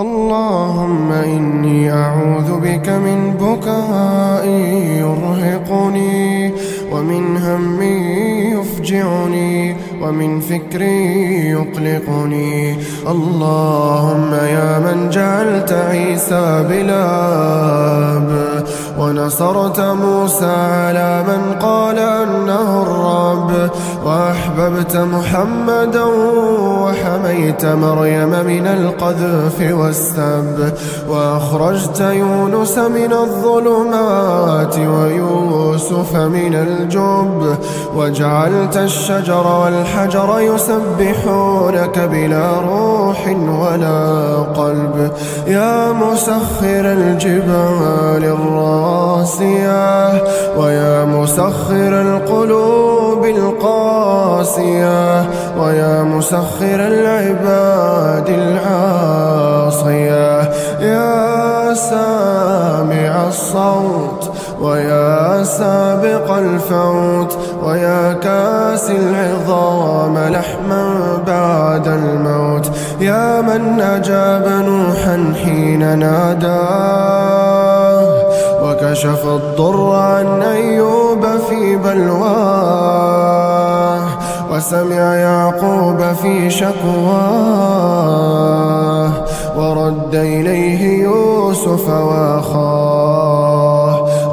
اللهم إني أعوذ بك من بكاء يرهقني ومن هم يفجعني ومن فكر يقلقني. اللهم يا من جعلت عيسى بلاب ونصرت موسى على من قال أنه الرب وأحببت محمدا وحميت مريم من القذف والسب وأخرجت يونس من الظلمات ويوسف من الجب وجعلت الشجر والحجر يسبحونك بلا روح ولا قلب. يا مسخر الجبال الراسية ويا مسخر القلوب القاسية ويا مسخر العباد العاصية. يا سامع الصوت ويا سابق الفوت ويا كاس العظام لحما بعد الموت. يا من أجاب نوحا حين ناداه وكشف الضر عن أيوب في بلواه وسمع يعقوب في شكواه ورد إليه يوسف وأخاه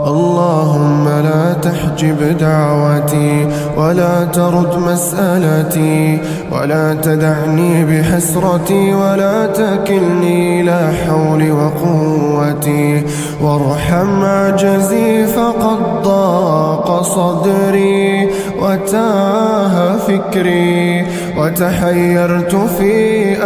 اللهم لا تحجب دعوتي ولا ترد مسألتي ولا تدعني بحسرتي ولا تكلني إلى حول وقوتي. وارحم عجزي فقد ضاق صدري وتاه فكري. وتحيرت في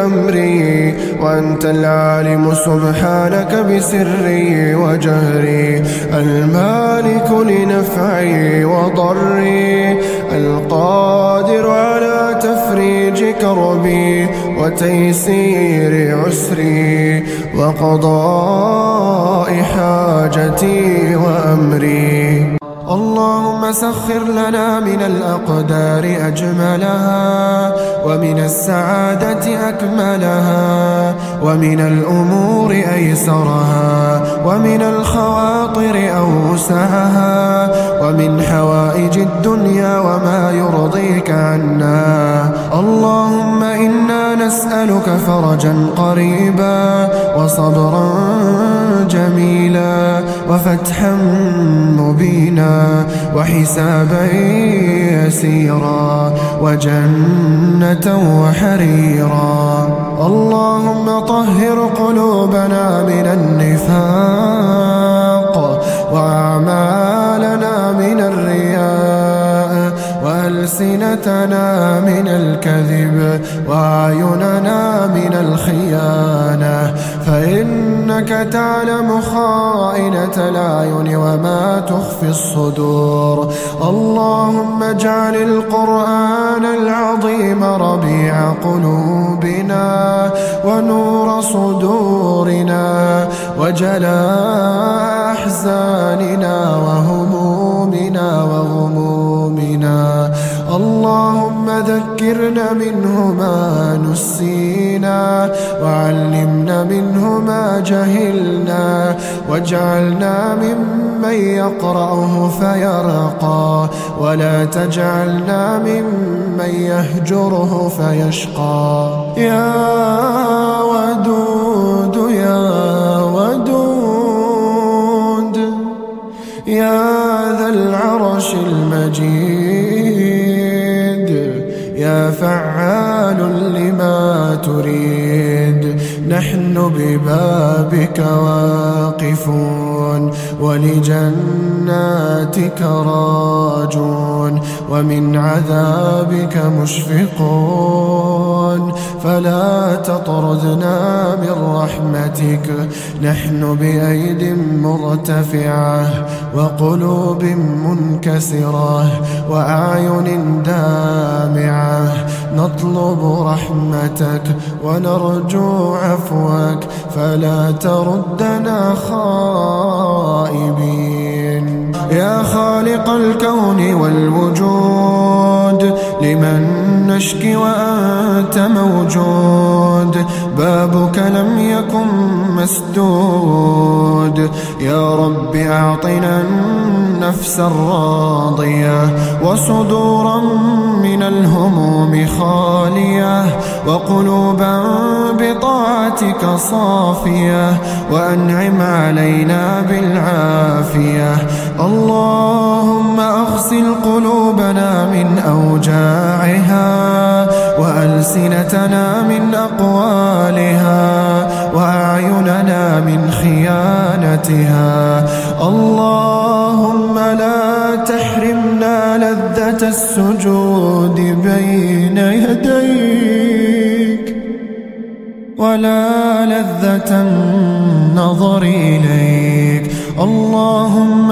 أمري وأنت العالم سبحانك بسري وجهري. المالك لنفعي وضري. القادر على تفريج كربي وتيسير عسري وقضاء حاجتي وأمري. اللهم سخر لنا من الأقدار أجملها ومن السعادة أكملها ومن الأمور أيسرها ومن الخواطر أوسعها ومن حوائج الدنيا وما يرضيك عنا. اللهم إنا نسألك فرجا قريبا وصبرا جميلا وفتحا مبينا وحسابا يسيرا وجنة وحريرا. اللهم طهر قلوبنا من النفاق وأعمالنا وألسنتنا من الكذب وأعيننا من الخيانة. فإنك تعلم خائنة الأعين وما تخفي الصدور. اللهم اجعل القرآن العظيم ربيع قلوبنا ونور صدورنا وجلاء أحزاننا وهمومنا وغمومنا. اللهم ذكرنا منه ما نسينا وعلمنا منه ما جهلنا واجعلنا ممن يقرأه فيرقى ولا تجعلنا ممن يهجره فيشقى. يا تريد. نحن ببابك واقفون ولجناتك راجون ومن عذابك مشفقون. فلا تطردنا من رحمتك. نحن بأيد مرتفعة وقلوب منكسرة وأعين دامعة نطلب رحمتك ونرجو عفوك فلا تردنا خائبين. يا خالق الكون والوجود لمن نشكي وأنت موجود. بابك لم يكن مسدود. يا رب أعطنا النفس الراضية وصدورا من الهموم خالية وقلوبا بطاعتك صافية وأنعم علينا بالعافية. اللهم أغسل قلوبنا من أوجاعها وألسنتنا من أقوالها وأعيننا من خيانتها. اللهم لا تحرمنا لذة السجود بين يديك ولا لذة النظر إليك. اللهم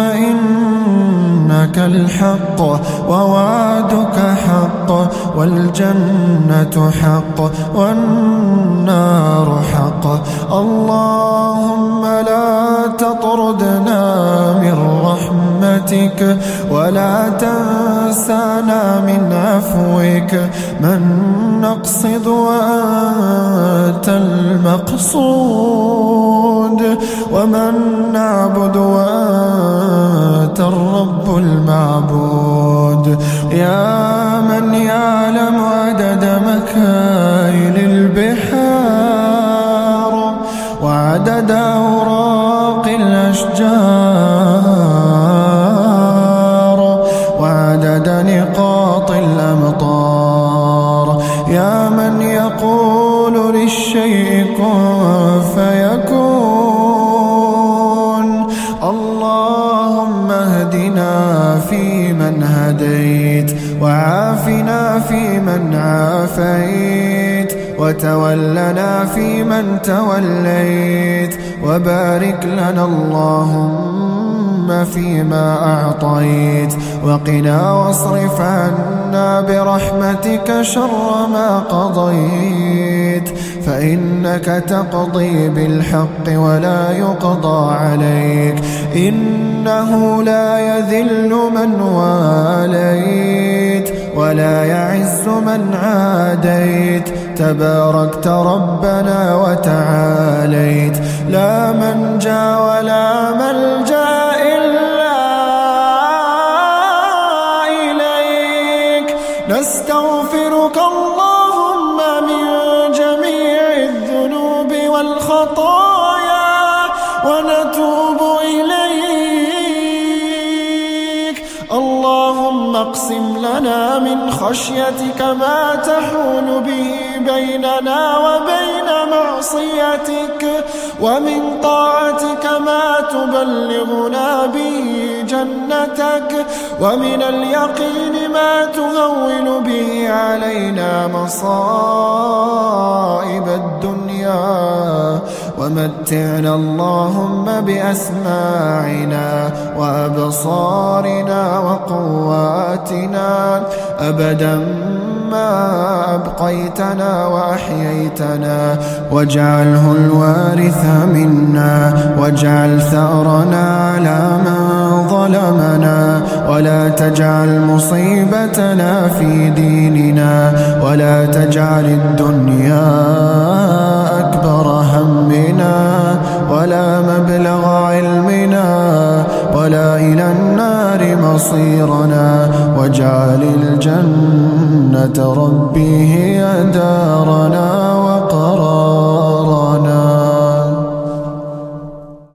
إنك الحق ووعدك حق والجنة حق والنار حق. اللهم لا تطردنا من رحمتك ولا تنسانا من عفوك. من نقصد وأنت المقصود. ومن نعبد وأنت الرب المعبود. يا من يعلم عدد مكاين البحار وعدد أوراق الأشجار فيمن عافيت وتولنا فيمن توليت وبارك لنا اللهم فيما أعطيت وقنا واصرف عنا برحمتك شر ما قضيت فإنك تقضي بالحق ولا يقضى عليك إنه لا يذل من واليت يعز من عاديت. تباركت ربنا وتعاليت. لا منجا ولا ملجأ إلا إليك. نستغفرك اللهم من جميع الذنوب والخطايا ونتوب إليك. اللهم أقسم لنا من خشيتك ما تحول به بيننا وبين معصيتك ومن طاعتك ما تبلغنا به جنتك ومن اليقين ما تهون به علينا مصائب. ومتعنا اللهم بأسماعنا وأبصارنا وقواتنا. أبدا ما أبقيتنا وأحييتنا. واجعله الوارث منا. واجعل ثأرنا على من ظلمنا. ولا تجعل مصيبتنا في ديننا. ولا تجعل الدنيا قدر همنا ولا مبلغ علمنا ولا إلى النار مصيرنا واجعل الجنة ربي هي دارنا